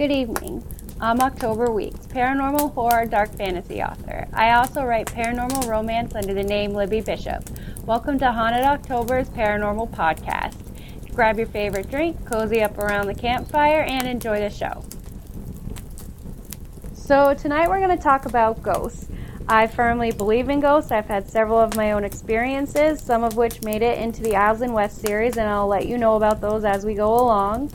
Good evening. I'm October Weeks, paranormal horror dark fantasy author. I also write paranormal romance under the name Libby Bishop. Welcome to Haunted October's Paranormal Podcast. Grab your favorite drink, cozy up around the campfire, and enjoy the show. So, tonight we're going to talk about ghosts. I firmly believe in ghosts. I've had several of my own experiences, some of which made it into the Isles in West series, and I'll let you know about those as we go along.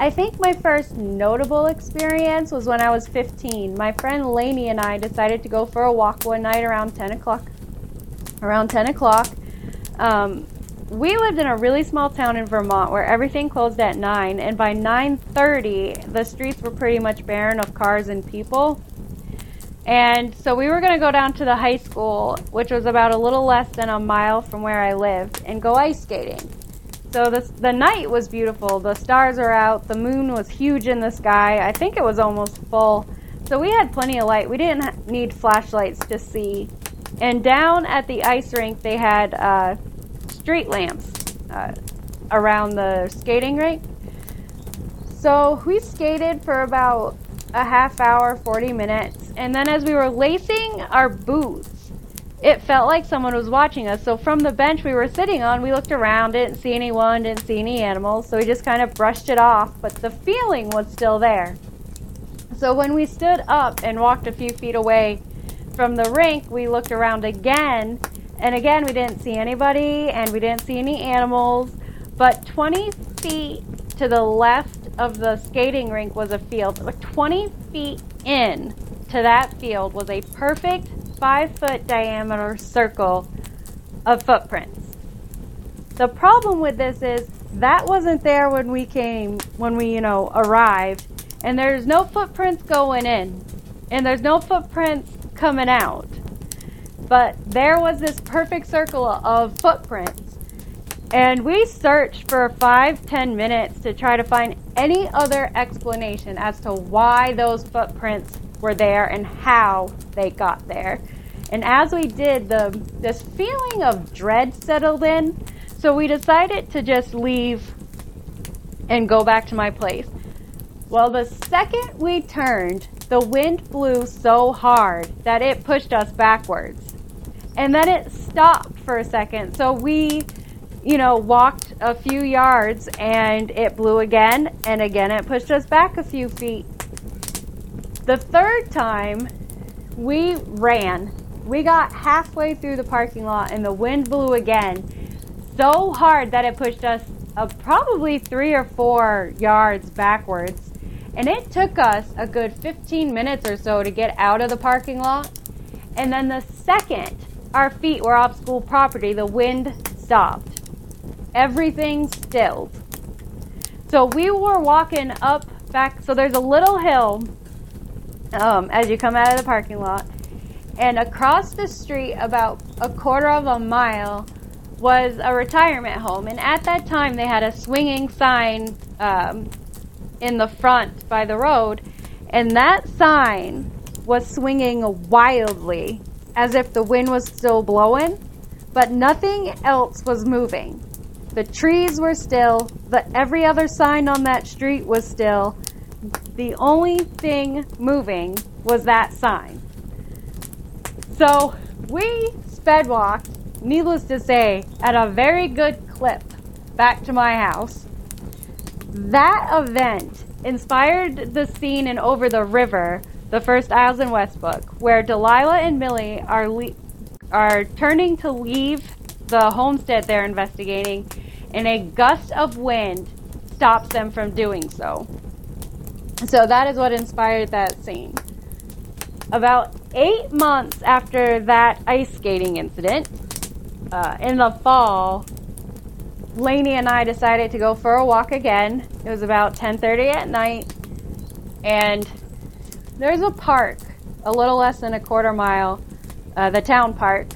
I think my first notable experience was when I was 15. My friend Lainey and I decided to go for a walk one night around 10 o'clock. Around 10 o'clock. Um, we lived in a really small town in Vermont where everything closed at 9 and by 9:30 the streets were pretty much barren of cars and people. And so we were going to go down to the high school, which was about a little less than a mile from where I lived, and go ice skating. So the the night was beautiful. The stars are out. The moon was huge in the sky. I think it was almost full. So we had plenty of light. We didn't need flashlights to see. And down at the ice rink, they had uh, street lamps uh, around the skating rink. So we skated for about a half hour, 40 minutes. And then as we were lacing our boots, it felt like someone was watching us. So from the bench we were sitting on, we looked around, didn't see anyone, didn't see any animals, so we just kind of brushed it off, but the feeling was still there. So when we stood up and walked a few feet away from the rink, we looked around again, and again we didn't see anybody and we didn't see any animals, but 20 feet to the left of the skating rink was a field. Like 20 feet in to that field was a perfect five foot diameter circle of footprints. The problem with this is that wasn't there when we came, when we, you know, arrived, and there's no footprints going in, and there's no footprints coming out. But there was this perfect circle of footprints. And we searched for five, ten minutes to try to find any other explanation as to why those footprints were there and how they got there. And as we did, the this feeling of dread settled in. So we decided to just leave and go back to my place. Well, the second we turned, the wind blew so hard that it pushed us backwards. And then it stopped for a second. So we, you know, walked a few yards and it blew again. And again, it pushed us back a few feet. The third time, we ran. We got halfway through the parking lot and the wind blew again so hard that it pushed us uh, probably three or four yards backwards. And it took us a good 15 minutes or so to get out of the parking lot. And then the second our feet were off school property, the wind stopped. Everything stilled. So we were walking up back. So there's a little hill um, as you come out of the parking lot. And across the street, about a quarter of a mile, was a retirement home. And at that time, they had a swinging sign um, in the front by the road. And that sign was swinging wildly as if the wind was still blowing, but nothing else was moving. The trees were still, but every other sign on that street was still, the only thing moving was that sign. So we sped walked, needless to say, at a very good clip back to my house. That event inspired the scene in Over the River, the first Isles in Westbook, where Delilah and Millie are le- are turning to leave the homestead they're investigating, and a gust of wind stops them from doing so. So that is what inspired that scene. About eight months after that ice skating incident, uh, in the fall, Lainey and I decided to go for a walk again. It was about 10:30 at night, and there's a park a little less than a quarter mile, uh, the town park,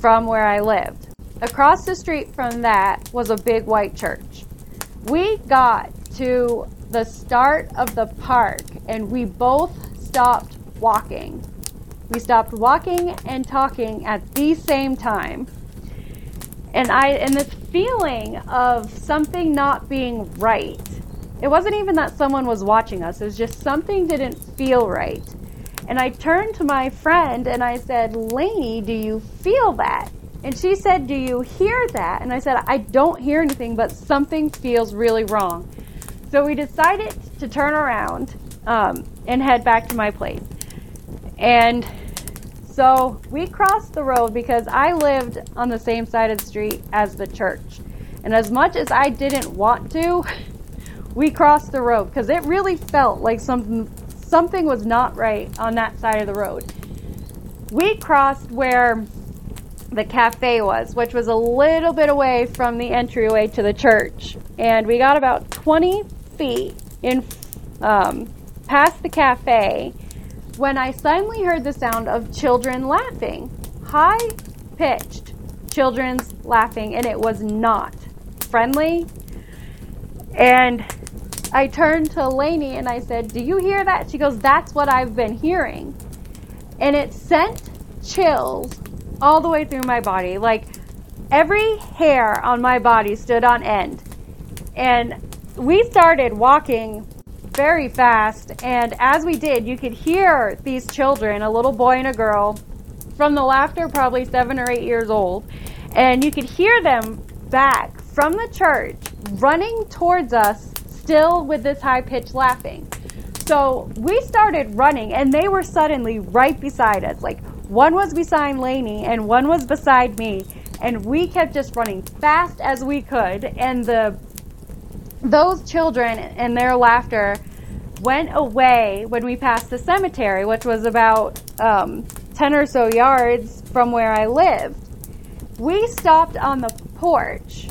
from where I lived. Across the street from that was a big white church. We got to the start of the park and we both stopped walking. We stopped walking and talking at the same time. And I and this feeling of something not being right it wasn't even that someone was watching us, it was just something didn't feel right. And I turned to my friend and I said, Lainey, do you feel that? And she said, Do you hear that? And I said, I don't hear anything, but something feels really wrong. So we decided to turn around um, and head back to my place. And so we crossed the road because I lived on the same side of the street as the church. And as much as I didn't want to, we crossed the road because it really felt like something something was not right on that side of the road. We crossed where the cafe was, which was a little bit away from the entryway to the church, and we got about 20 feet in um, past the cafe when I suddenly heard the sound of children laughing, high pitched children's laughing, and it was not friendly. And I turned to Lainey and I said, Do you hear that? She goes, That's what I've been hearing. And it sent chills all the way through my body. Like every hair on my body stood on end. And we started walking very fast. And as we did, you could hear these children, a little boy and a girl, from the laughter, probably seven or eight years old. And you could hear them back from the church running towards us still with this high pitched laughing. So we started running, and they were suddenly right beside us. Like one was beside Lainey, and one was beside me, and we kept just running fast as we could. And the those children and their laughter went away when we passed the cemetery, which was about um, 10 or so yards from where I lived. We stopped on the porch,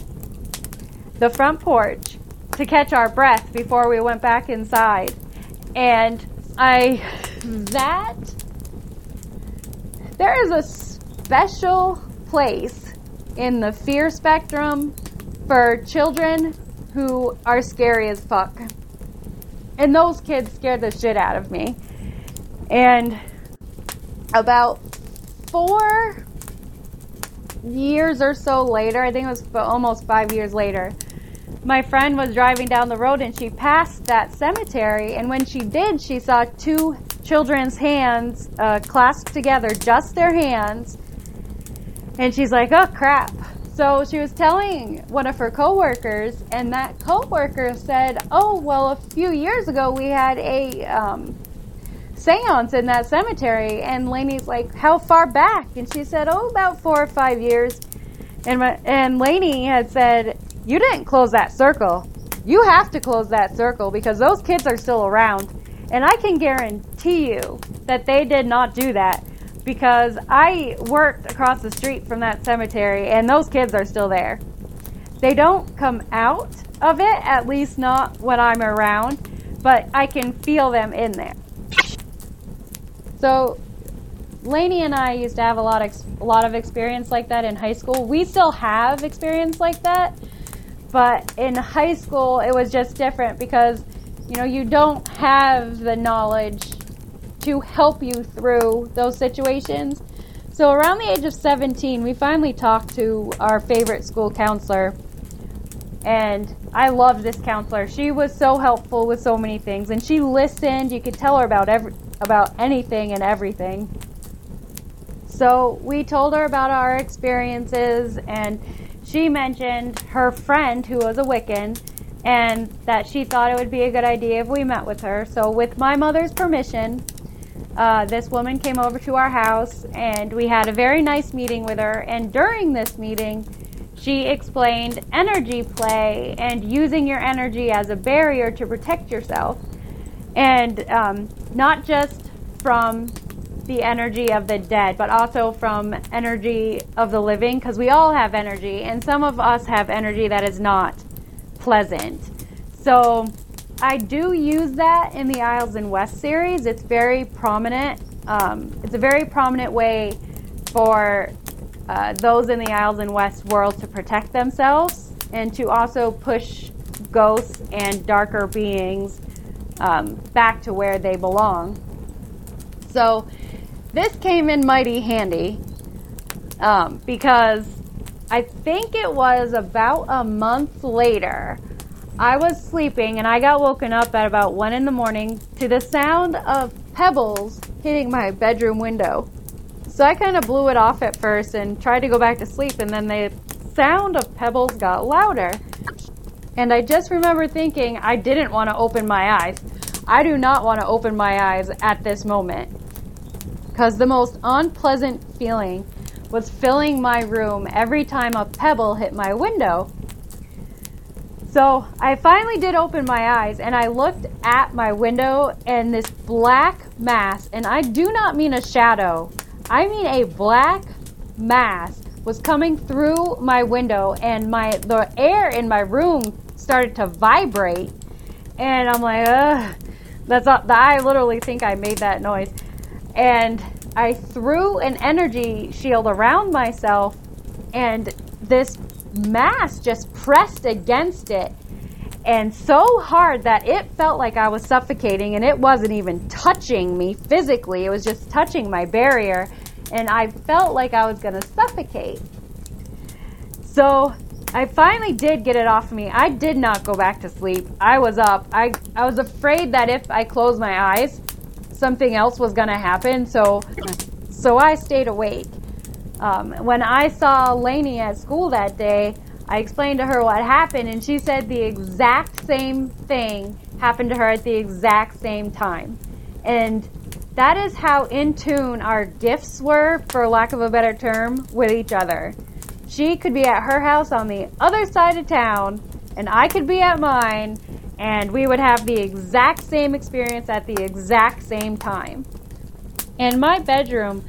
the front porch, to catch our breath before we went back inside. And I, that, there is a special place in the fear spectrum for children who are scary as fuck. And those kids scared the shit out of me. And about four years or so later, I think it was almost five years later, my friend was driving down the road and she passed that cemetery. And when she did, she saw two children's hands uh, clasped together, just their hands. And she's like, oh crap. So she was telling one of her coworkers, and that coworker said, "Oh, well, a few years ago we had a um, séance in that cemetery." And Lainey's like, "How far back?" And she said, "Oh, about four or five years." And and Lainey had said, you didn't close that circle. You have to close that circle because those kids are still around. And I can guarantee you that they did not do that because I worked across the street from that cemetery and those kids are still there. They don't come out of it, at least not when I'm around, but I can feel them in there. So, Lainey and I used to have a lot a lot of experience like that in high school. We still have experience like that, but in high school, it was just different because, you know, you don't have the knowledge to help you through those situations. So around the age of 17, we finally talked to our favorite school counselor. And I loved this counselor. She was so helpful with so many things and she listened. You could tell her about every about anything and everything. So we told her about our experiences and she mentioned her friend who was a Wiccan and that she thought it would be a good idea if we met with her. So, with my mother's permission, uh, this woman came over to our house and we had a very nice meeting with her. And during this meeting, she explained energy play and using your energy as a barrier to protect yourself. And um, not just from the energy of the dead, but also from energy of the living, because we all have energy, and some of us have energy that is not pleasant. So I do use that in the Isles and West series. It's very prominent. Um, it's a very prominent way for uh, those in the Isles and West world to protect themselves and to also push ghosts and darker beings um, back to where they belong. So this came in mighty handy um, because I think it was about a month later. I was sleeping and I got woken up at about 1 in the morning to the sound of pebbles hitting my bedroom window. So I kind of blew it off at first and tried to go back to sleep, and then the sound of pebbles got louder. And I just remember thinking I didn't want to open my eyes. I do not want to open my eyes at this moment. Because the most unpleasant feeling was filling my room every time a pebble hit my window. So I finally did open my eyes and I looked at my window and this black mass, and I do not mean a shadow, I mean a black mass was coming through my window and my the air in my room started to vibrate and I'm like, ugh. That's not, I literally think I made that noise. And I threw an energy shield around myself, and this mass just pressed against it. And so hard that it felt like I was suffocating, and it wasn't even touching me physically. It was just touching my barrier, and I felt like I was going to suffocate. So I finally did get it off of me. I did not go back to sleep. I was up. I, I was afraid that if I closed my eyes, something else was going to happen. So, so I stayed awake. Um, when I saw Lainey at school that day, I explained to her what happened, and she said the exact same thing happened to her at the exact same time. And that is how in tune our gifts were, for lack of a better term, with each other. She could be at her house on the other side of town, and I could be at mine, and we would have the exact same experience at the exact same time. And my bedroom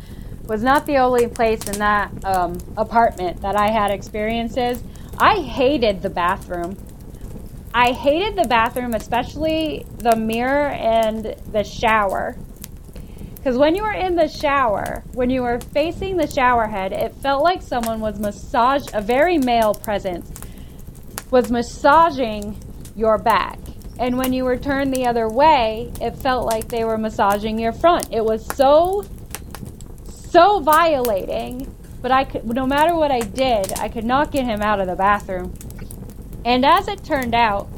was not the only place in that um, apartment that I had experiences. I hated the bathroom. I hated the bathroom, especially the mirror and the shower. Because when you were in the shower, when you were facing the shower head, it felt like someone was massage a very male presence was massaging your back. And when you were turned the other way, it felt like they were massaging your front. It was so so violating, but I could no matter what I did, I could not get him out of the bathroom. And as it turned out,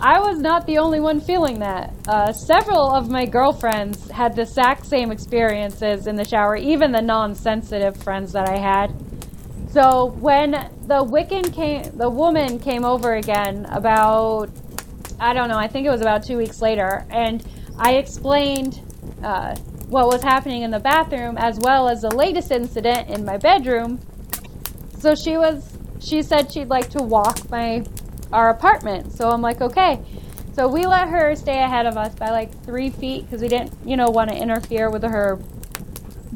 I was not the only one feeling that. Uh, several of my girlfriends had the exact same experiences in the shower, even the non-sensitive friends that I had. So when the Wiccan came, the woman came over again about, I don't know, I think it was about two weeks later, and I explained uh, what was happening in the bathroom as well as the latest incident in my bedroom. So she was, she said she'd like to walk my our apartment. So I'm like, okay. So we let her stay ahead of us by like three feet because we didn't, you know, want to interfere with her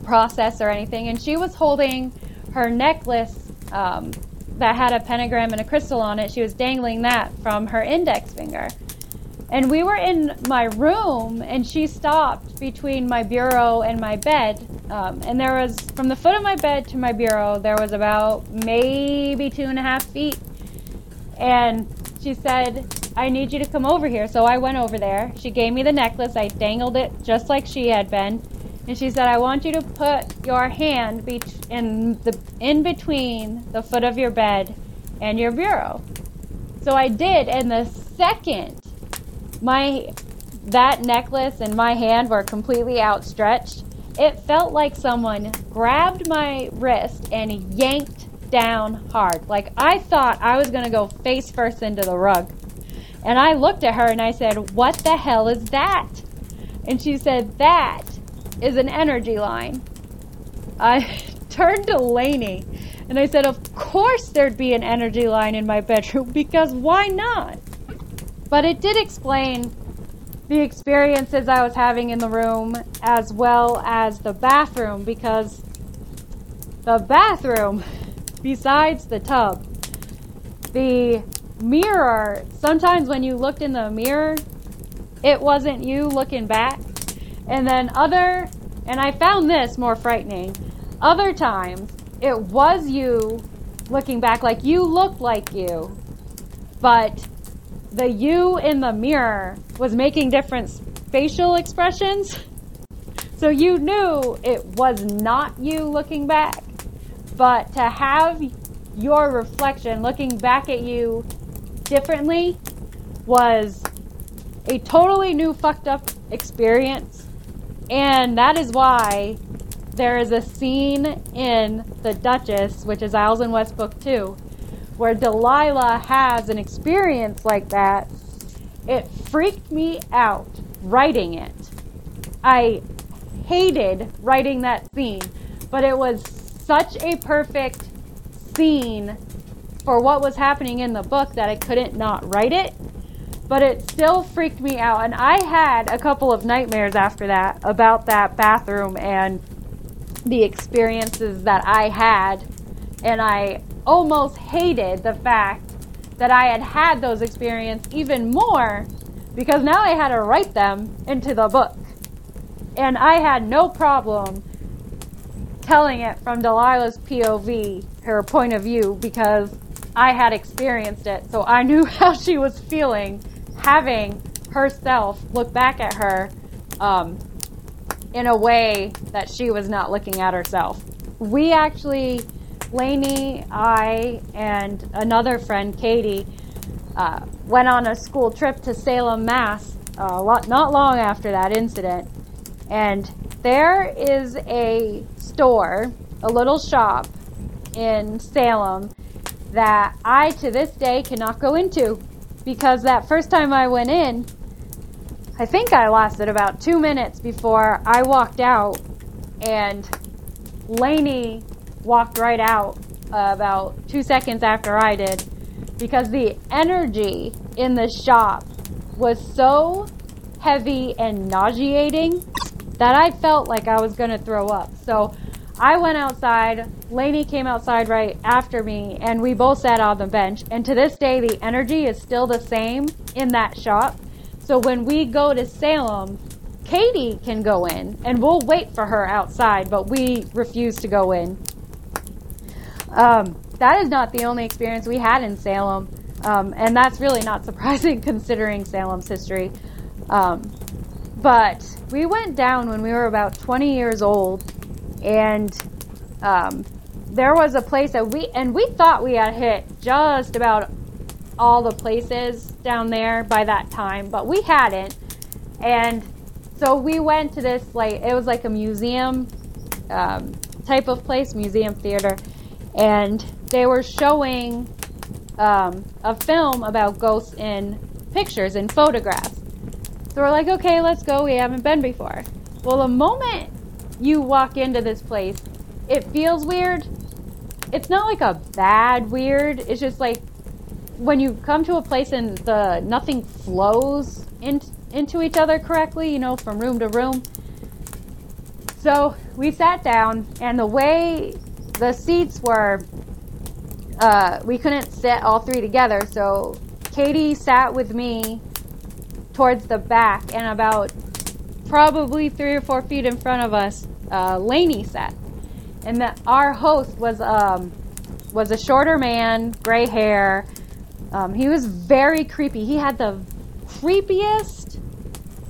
process or anything. And she was holding her necklace um, that had a pentagram and a crystal on it. She was dangling that from her index finger. And we were in my room, and she stopped between my bureau and my bed. Um, and there was, from the foot of my bed to my bureau, there was about maybe two and a half feet and she said, I need you to come over here. So I went over there. She gave me the necklace. I dangled it just like she had been. And she said, I want you to put your hand be- in, the, in between the foot of your bed and your bureau. So I did. And the second my that necklace and my hand were completely outstretched, it felt like someone grabbed my wrist and yanked down hard. Like I thought I was going to go face first into the rug. And I looked at her and I said, What the hell is that? And she said, That is an energy line. I turned to Lainey and I said, Of course there'd be an energy line in my bedroom because why not? But it did explain the experiences I was having in the room as well as the bathroom because the bathroom besides the tub. The mirror, sometimes when you looked in the mirror, it wasn't you looking back. And then other, and I found this more frightening, other times it was you looking back like you looked like you, but the you in the mirror was making different facial expressions. So you knew it was not you looking back. But to have your reflection looking back at you differently was a totally new fucked up experience. And that is why there is a scene in The Duchess, which is Isles West Book 2, where Delilah has an experience like that. It freaked me out writing it. I hated writing that scene, but it was such a perfect scene for what was happening in the book that I couldn't not write it. But it still freaked me out. And I had a couple of nightmares after that about that bathroom and the experiences that I had. And I almost hated the fact that I had had those experiences even more because now I had to write them into the book. And I had no problem telling it from Delilah's POV, her point of view, because I had experienced it. So I knew how she was feeling having herself look back at her um, in a way that she was not looking at herself. We actually, Lainey, I, and another friend, Katie, uh, went on a school trip to Salem, Mass. Uh, not long after that incident, and there is a store, a little shop in Salem that I to this day cannot go into because that first time I went in, I think I lasted about two minutes before I walked out, and Lainey walked right out uh, about two seconds after I did because the energy in the shop was so heavy and nauseating that I felt like I was going to throw up. So I went outside. Lainey came outside right after me, and we both sat on the bench. And to this day, the energy is still the same in that shop. So when we go to Salem, Katie can go in, and we'll wait for her outside, but we refuse to go in. Um, that is not the only experience we had in Salem, um, and that's really not surprising considering Salem's history. Um, but we went down when we were about 20 years old, and um, there was a place that we and we thought we had hit just about all the places down there by that time, but we hadn't. And so we went to this like it was like a museum um, type of place, museum theater, and they were showing um, a film about ghosts in pictures and photographs. So we're like, okay, let's go. We haven't been before. Well, the moment you walk into this place, it feels weird. It's not like a bad weird. It's just like when you come to a place and the nothing flows in, into each other correctly, you know, from room to room. So we sat down, and the way the seats were uh, we couldn't sit all three together. So Katie sat with me towards the back, and about probably three or four feet in front of us, uh, Lainey sat. And the, our host was um, was a shorter man, gray hair. Um, he was very creepy. He had the creepiest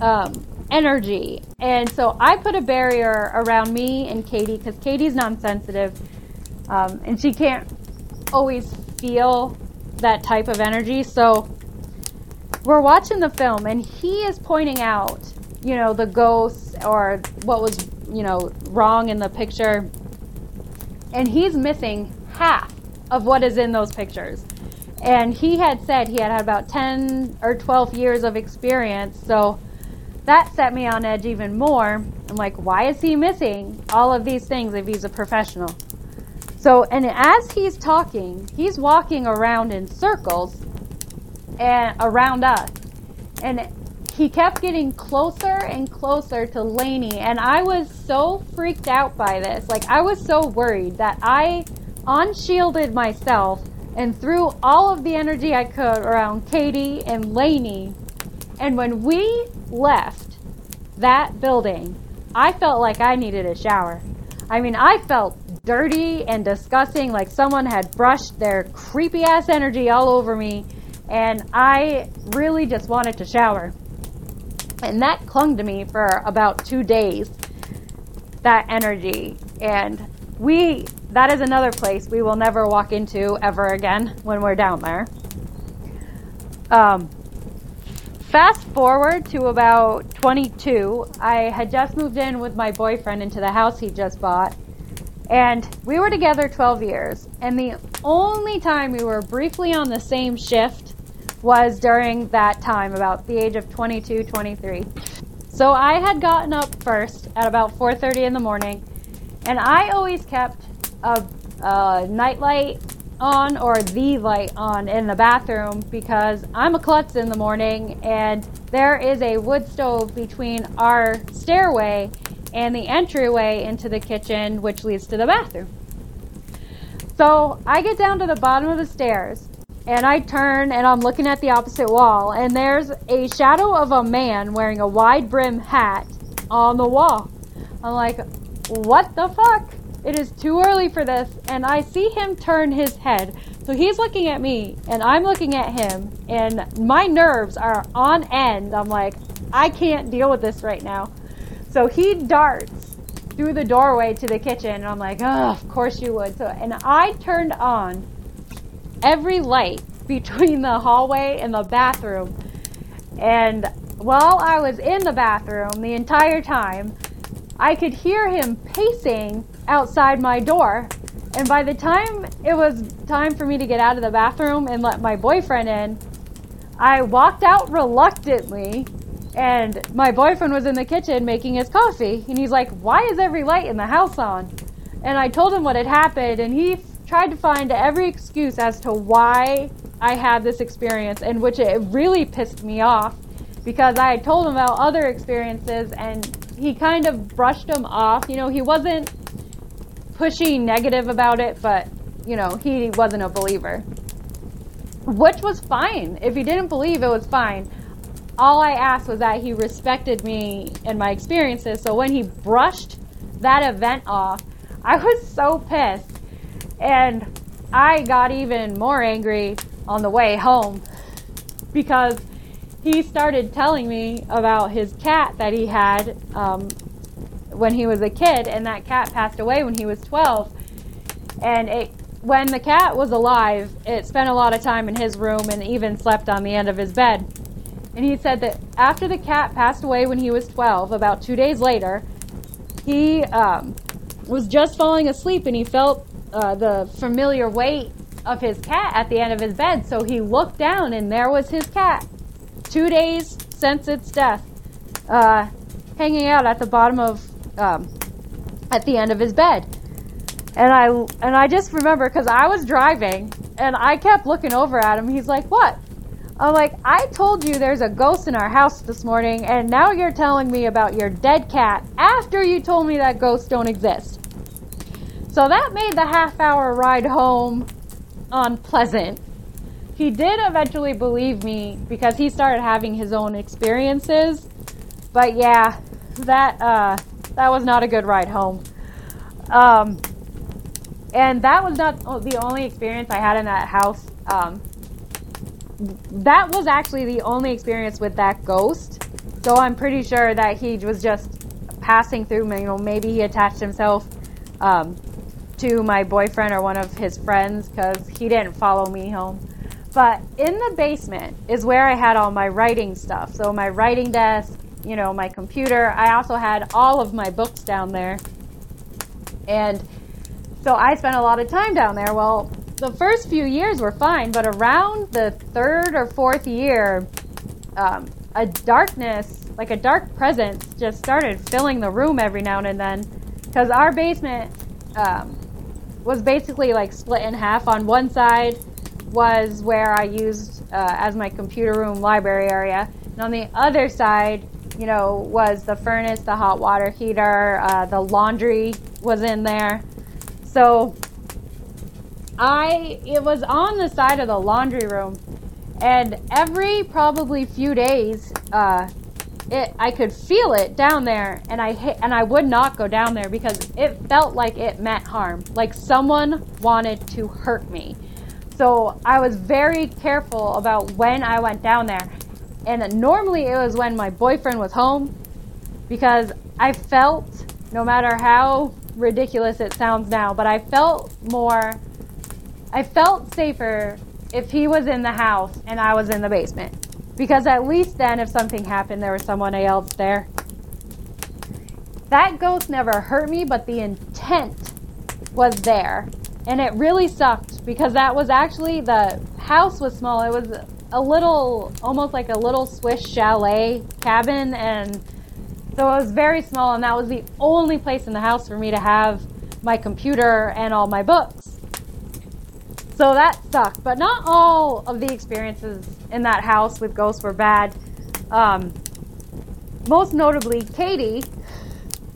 um, energy, and so I put a barrier around me and Katie because Katie's non-sensitive, um, and she can't always feel that type of energy. So we're watching the film, and he is pointing out, you know, the ghosts or what was, you know, wrong in the picture. And he's missing half of what is in those pictures. And he had said he had had about 10 or 12 years of experience. So that set me on edge even more. I'm like, why is he missing all of these things if he's a professional? So, and as he's talking, he's walking around in circles and around us. And he kept getting closer and closer to Lainey. And I was so freaked out by this. Like, I was so worried that I unshielded myself and threw all of the energy I could around Katie and Lainey. And when we left that building, I felt like I needed a shower. I mean, I felt dirty and disgusting, like someone had brushed their creepy ass energy all over me, and I really just wanted to shower. And that clung to me for about two days, that energy. And we, that is another place we will never walk into ever again when we're down there. Um, fast forward to about 22. I had just moved in with my boyfriend into the house he just bought. And we were together 12 years. And the only time we were briefly on the same shift was during that time, about the age of 22, 23. So I had gotten up first at about 4:30 in the morning, and I always kept a, a nightlight on or the light on in the bathroom because I'm a klutz in the morning and there is a wood stove between our stairway and the entryway into the kitchen, which leads to the bathroom. So I get down to the bottom of the stairs and I turn and I'm looking at the opposite wall, and there's a shadow of a man wearing a wide brim hat on the wall. I'm like, what the fuck? It is too early for this, and I see him turn his head. So he's looking at me, and I'm looking at him, and my nerves are on end. I'm like, I can't deal with this right now. So he darts through the doorway to the kitchen, and I'm like, oh, of course you would. So, and I turned on every light between the hallway and the bathroom. And while I was in the bathroom the entire time, I could hear him pacing outside my door. And by the time it was time for me to get out of the bathroom and let my boyfriend in, I walked out reluctantly. And my boyfriend was in the kitchen making his coffee. And he's like, Why is every light in the house on? And I told him what had happened. And he tried to find every excuse as to why I had this experience, and which it really pissed me off because I had told him about other experiences and he kind of brushed them off. You know, he wasn't pushy negative about it, but, you know, he wasn't a believer. Which was fine. If he didn't believe, it was fine. All I asked was that he respected me and my experiences. So when he brushed that event off, I was so pissed and I got even more angry on the way home because he started telling me about his cat that he had um, when he was a kid, and that cat passed away when he was 12. And it, when the cat was alive, it spent a lot of time in his room and even slept on the end of his bed. And he said that after the cat passed away when he was 12, about two days later, he um, was just falling asleep and he felt uh, the familiar weight of his cat at the end of his bed. So he looked down, and there was his cat, two days since its death, uh, hanging out at the bottom of, um, at the end of his bed. And I and I just remember because I was driving and I kept looking over at him. He's like, "What?" I'm like, "I told you there's a ghost in our house this morning, and now you're telling me about your dead cat after you told me that ghosts don't exist." So that made the half hour ride home unpleasant. He did eventually believe me because he started having his own experiences. But yeah, that uh, that was not a good ride home. Um, and that was not the only experience I had in that house. Um, that was actually the only experience with that ghost. So I'm pretty sure that he was just passing through. You know, maybe he attached himself um, to my boyfriend or one of his friends because he didn't follow me home. But in the basement is where I had all my writing stuff. So my writing desk, you know, my computer. I also had all of my books down there. And so I spent a lot of time down there. Well, the first few years were fine, but around the third or fourth year, um, a darkness, like a dark presence, just started filling the room every now and then. Because our basement um, was basically like split in half. On one side was where I used uh, as my computer room library area, and on the other side, you know, was the furnace, the hot water heater, uh, the laundry was in there. So I it was on the side of the laundry room, and every probably few days, uh, it I could feel it down there and I hit and I would not go down there because it felt like it meant harm like someone wanted to hurt me. So I was very careful about when I went down there and normally it was when my boyfriend was home because I felt no matter how ridiculous it sounds now but I felt more I felt safer if he was in the house and I was in the basement Because at least then, if something happened, there was someone else there. That ghost never hurt me, but the intent was there. And it really sucked because that was actually the house was small. It was a little, almost like a little Swiss chalet cabin. And so it was very small. And that was the only place in the house for me to have my computer and all my books. So that sucked. But not all of the experiences in that house with ghosts were bad. Um, most notably, Katie.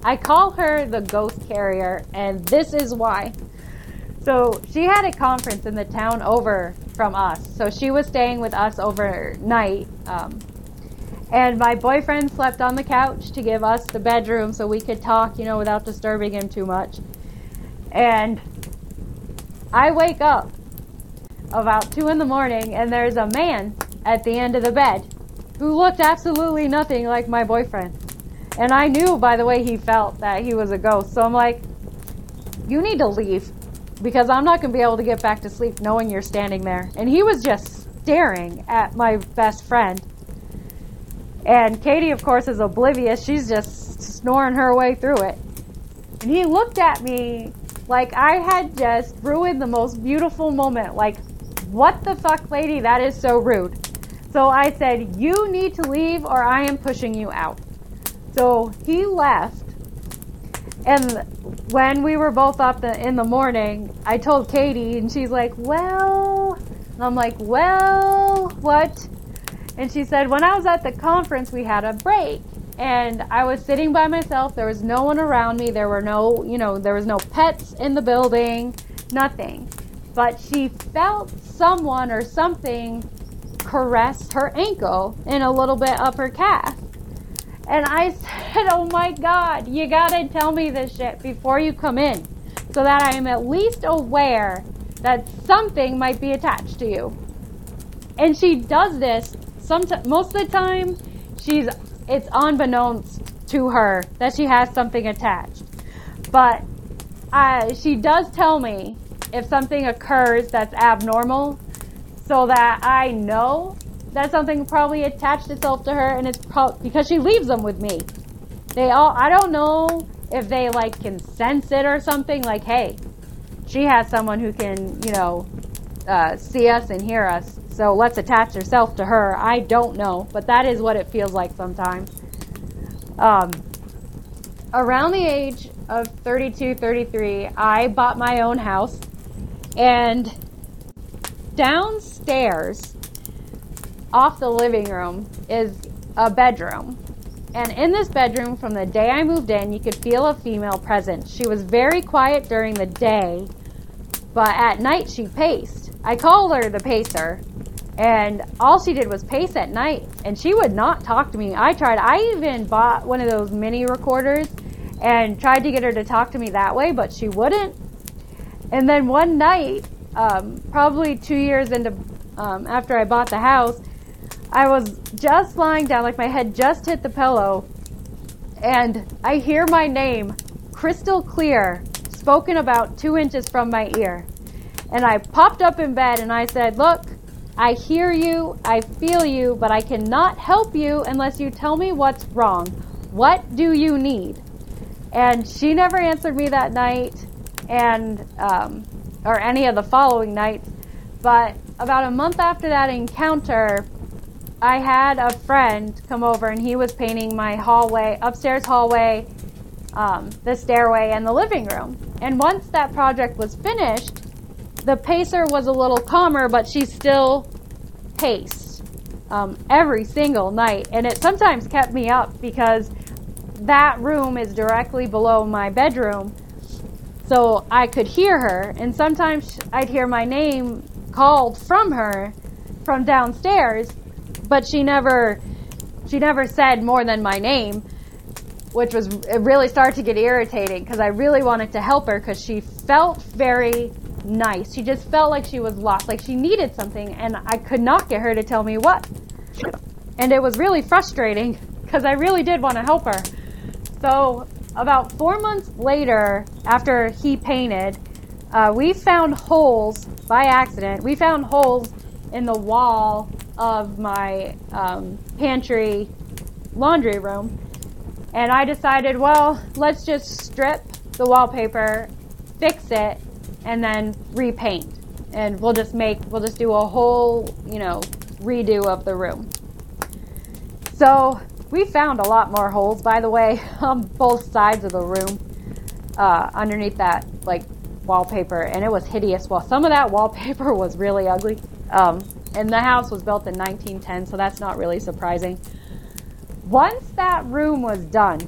I call her the ghost carrier, and this is why. So she had a conference in the town over from us. So she was staying with us overnight. Um, and my boyfriend slept on the couch to give us the bedroom so we could talk, you know, without disturbing him too much. And I wake up about two in the morning, and there's a man at the end of the bed who looked absolutely nothing like my boyfriend. And I knew by the way he felt that he was a ghost. So I'm like, you need to leave because I'm not going to be able to get back to sleep knowing you're standing there. And he was just staring at my best friend. And Katie, of course, is oblivious. She's just snoring her way through it. And he looked at me like I had just ruined the most beautiful moment. Like, what the fuck, lady? That is so rude. So I said, You need to leave or I am pushing you out. So he left. And when we were both up in the morning, I told Katie, and she's like, Well, and I'm like, Well, what? And she said, When I was at the conference, we had a break. And I was sitting by myself. There was no one around me. There were no, you know, there was no pets in the building, nothing. But she felt someone or something caressed her ankle and a little bit up her calf. And I said, Oh my God, you gotta tell me this shit before you come in so that I am at least aware that something might be attached to you. And she does this sometimes, most of the time, she's, it's unbeknownst to her that she has something attached. But uh, she does tell me if something occurs that's abnormal so that I know that something probably attached itself to her and it's pro- because she leaves them with me. They all, I don't know if they like can sense it or something like, hey, she has someone who can, you know, uh, see us and hear us. So let's attach herself to her. I don't know, but that is what it feels like sometimes. Um, around the age of 32, 33, I bought my own house and downstairs off the living room is a bedroom. And in this bedroom, from the day I moved in, you could feel a female presence. She was very quiet during the day, but at night she paced. I called her the pacer, and all she did was pace at night, and she would not talk to me. I tried, I even bought one of those mini recorders and tried to get her to talk to me that way, but she wouldn't. And then one night, um, probably two years into um, after I bought the house, I was just lying down, like my head just hit the pillow, and I hear my name crystal clear, spoken about two inches from my ear. And I popped up in bed and I said, Look, I hear you, I feel you, but I cannot help you unless you tell me what's wrong. What do you need? And she never answered me that night, and um, or any of the following nights. But about a month after that encounter, I had a friend come over and he was painting my hallway, upstairs hallway, um, the stairway, and the living room. And once that project was finished, the pacer was a little calmer, but she still paced um, every single night. And it sometimes kept me up because that room is directly below my bedroom. So I could hear her, and sometimes I'd hear my name called from her from downstairs but she never she never said more than my name which was it really started to get irritating because I really wanted to help her because she felt very nice. She just felt like she was lost, like she needed something, and I could not get her to tell me what. And it was really frustrating because I really did want to help her. So, about four months later, after he painted, uh, we found holes by accident. We found holes in the wall of my um, pantry laundry room. And I decided, well, let's just strip the wallpaper, fix it, and then repaint. And we'll just make, we'll just do a whole, you know, redo of the room. So we found a lot more holes, by the way, on both sides of the room, uh, underneath that like wallpaper, and it was hideous. Well, some of that wallpaper was really ugly. Um, and the house was built in 1910, so that's not really surprising. Once that room was done,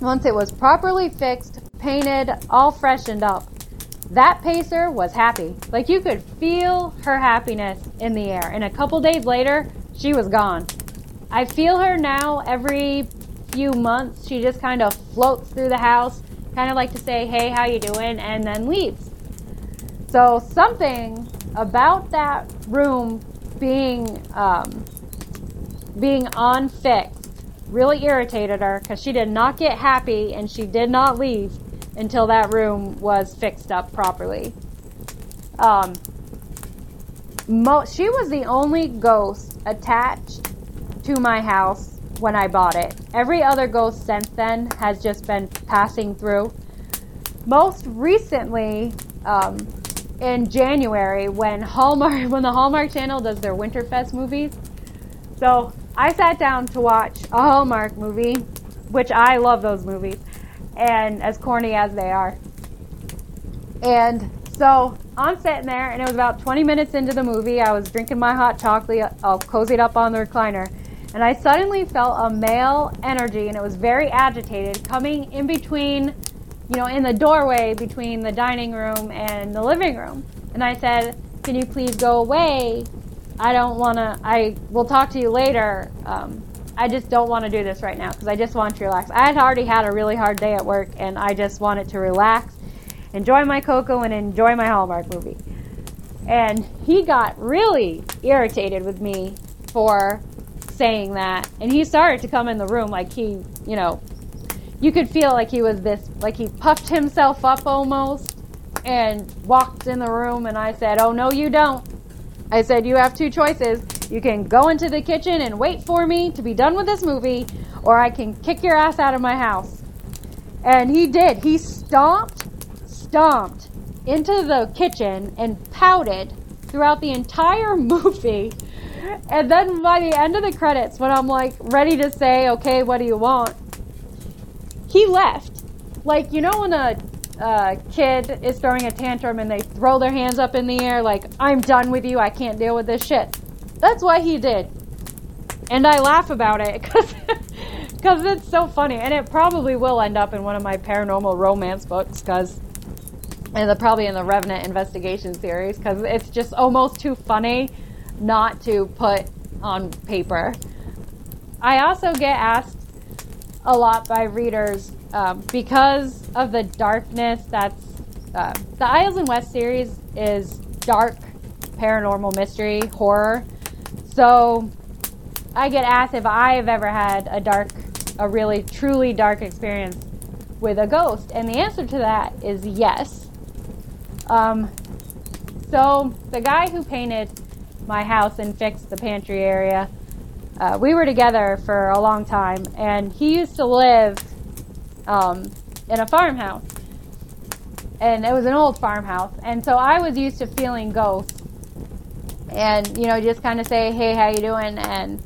once it was properly fixed, painted, all freshened up, that pacer was happy. Like you could feel her happiness in the air. And a couple days later, she was gone. I feel her now every few months. She just kind of floats through the house, kind of like to say, "Hey, how you doing?" and then leaves. So something about that room being um, being unfixed really irritated her because she did not get happy and she did not leave until that room was fixed up properly. Um, mo- she was the only ghost attached to my house when I bought it. Every other ghost since then has just been passing through. Most recently, um, in January, when Hallmark, when the Hallmark Channel does their Winterfest movies, so I sat down to watch a Hallmark movie, which I love those movies and as corny as they are. And so I'm sitting there, and it was about 20 minutes into the movie. I was drinking my hot chocolate, all cozied up on the recliner, and I suddenly felt a male energy, and it was very agitated, coming in between, you know, in the doorway between the dining room and the living room. And I said, Can you please go away? I don't want to, I will talk to you later. Um, I just don't want to do this right now because I just want to relax. I had already had a really hard day at work and I just wanted to relax, enjoy my cocoa, and enjoy my Hallmark movie. And he got really irritated with me for saying that. And he started to come in the room like he, you know, you could feel like he was this, like he puffed himself up almost and walked in the room. And I said, Oh, no, you don't. I said, You have two choices. You can go into the kitchen and wait for me to be done with this movie, or I can kick your ass out of my house. And he did. He stomped, stomped into the kitchen and pouted throughout the entire movie. And then by the end of the credits, when I'm like ready to say, okay, what do you want? He left. Like, you know, when a kid is throwing a tantrum and they throw their hands up in the air, like, I'm done with you, I can't deal with this shit. That's what he did. And I laugh about it because it's so funny. And it probably will end up in one of my paranormal romance books because, and probably in the Revenant investigation series because it's just almost too funny not to put on paper. I also get asked a lot by readers um, because of the darkness that's uh, the Isles in West series is dark paranormal mystery horror so I get asked if I have ever had a dark, a really truly dark experience with a ghost, and the answer to that is yes. Um, so the guy who painted my house and fixed the pantry area, uh, we were together for a long time, and he used to live um, in a farmhouse, and it was an old farmhouse, and so I was used to feeling ghosts. And you know just kind of say hey how you doing? And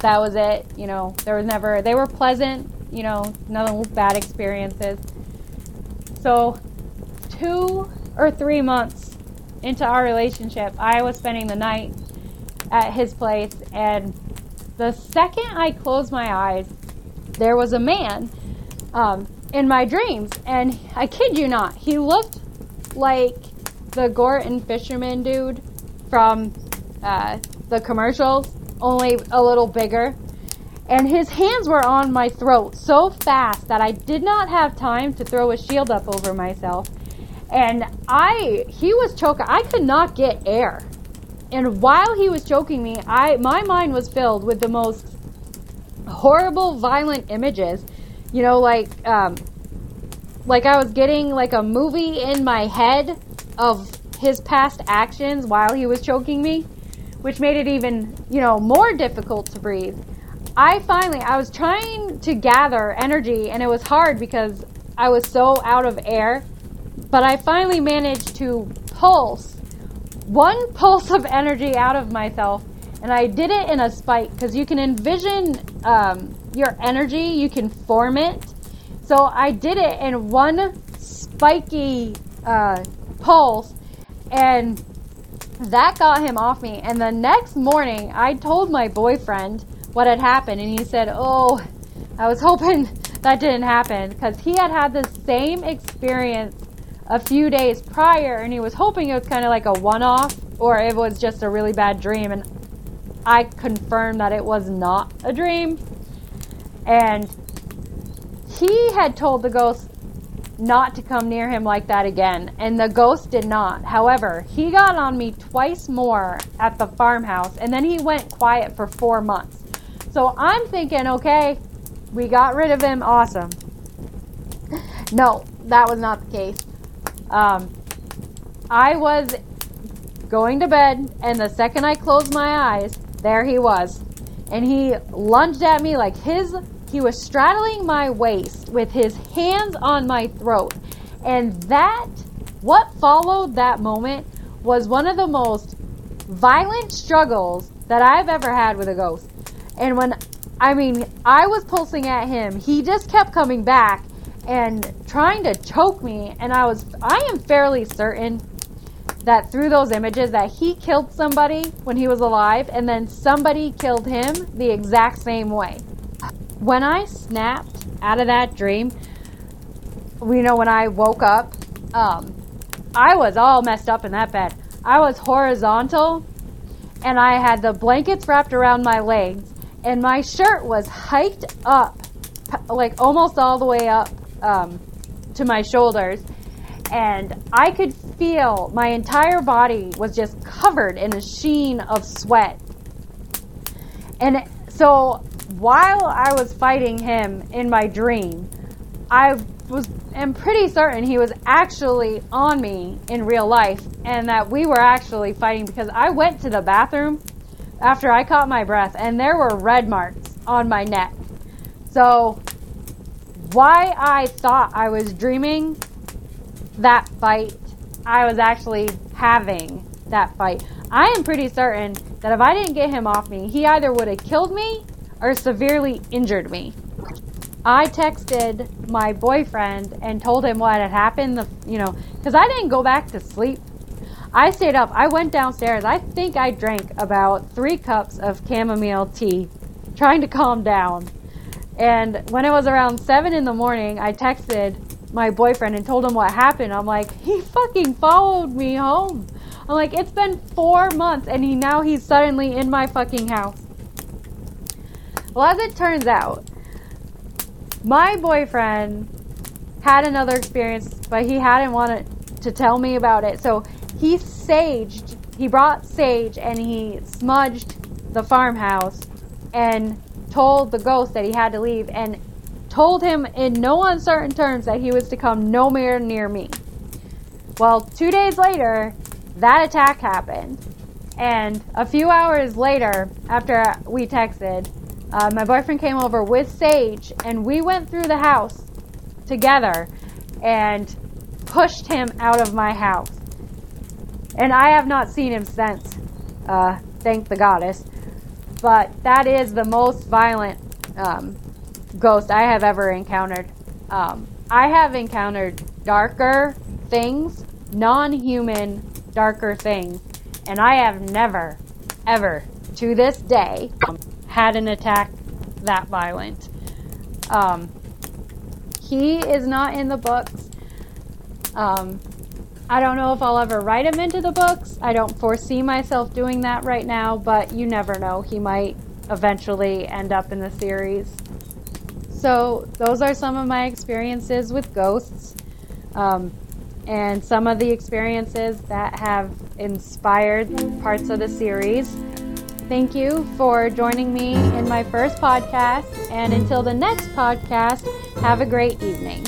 that was it you know. There was never they were pleasant you know no bad experiences. So two or three months into our relationship i was spending the night at his place and the second i closed my eyes there was a man um, in my dreams and i kid you not he looked like the gorton fisherman dude from uh, the commercials, only a little bigger. And his hands were on my throat so fast that I did not have time to throw a shield up over myself. And I, he was choking. I could not get air. And while he was choking me, I, my mind was filled with the most horrible, violent images. You know, like, um, like I was getting like a movie in my head of his past actions while he was choking me. which made it even, you know, more difficult to breathe. I finally, I was trying to gather energy and it was hard because I was so out of air, but I finally managed to pulse one pulse of energy out of myself and I did it in a spike because you can envision um, your energy, you can form it. So I did it in one spiky uh, pulse, and that got him off me. And the next morning, I told my boyfriend what had happened, and he said, Oh, I was hoping that didn't happen because he had had the same experience a few days prior, and he was hoping it was kind of like a one off or it was just a really bad dream. And I confirmed that it was not a dream. And he had told the ghost not to come near him like that again, and the ghost did not. However, he got on me twice more at the farmhouse, and then he went quiet for four months. So I'm thinking, okay, we got rid of him, awesome. No, that was not the case. Um, I was going to bed, and the second I closed my eyes, there he was. And he lunged at me like his, he was straddling my waist with his hands on my throat. And that, what followed that moment was one of the most violent struggles that I've ever had with a ghost. And when, I mean, I was pulsing at him, he just kept coming back and trying to choke me. And I was, I am fairly certain that through those images that he killed somebody when he was alive and then somebody killed him the exact same way. When I snapped out of that dream, you know, when I woke up, um, I was all messed up in that bed. I was horizontal and I had the blankets wrapped around my legs and my shirt was hiked up, like almost all the way up um, to my shoulders and I could feel my entire body was just covered in a sheen of sweat. And so while I was fighting him in my dream, I was am pretty certain he was actually on me in real life and that we were actually fighting because I went to the bathroom after I caught my breath and there were red marks on my neck. So why I thought I was dreaming that fight, I was actually having that fight. I am pretty certain that if I didn't get him off me, he either would have killed me or severely injured me. I texted my boyfriend and told him what had happened, the, you know, because I didn't go back to sleep. I stayed up. I went downstairs. I think I drank about three cups of chamomile tea, trying to calm down. And when it was around 7 in the morning, I texted my boyfriend and told him what happened. I'm like, he fucking followed me home. I'm like, it's been four months and he now he's suddenly in my fucking house. Well, as it turns out, my boyfriend had another experience, but he hadn't wanted to tell me about it. So he saged, he brought sage and he smudged the farmhouse and told the ghost that he had to leave. And told him in no uncertain terms that he was to come nowhere near me. Well, two days later, that attack happened. And a few hours later, after we texted, uh, my boyfriend came over with Sage, and we went through the house together and pushed him out of my house. And I have not seen him since, uh, thank the goddess. But that is the most violent um, ghost I have ever encountered. Um, I have encountered darker things, non human, darker things, and I have never, ever, to this day, um, had an attack that violent. Um, he is not in the books. Um, I don't know if I'll ever write him into the books. I don't foresee myself doing that right now, but you never know. He might eventually end up in the series. So, those are some of my experiences with ghosts, um, and some of the experiences that have inspired parts of the series. Thank you for joining me in my first podcast, and until the next podcast, have a great evening.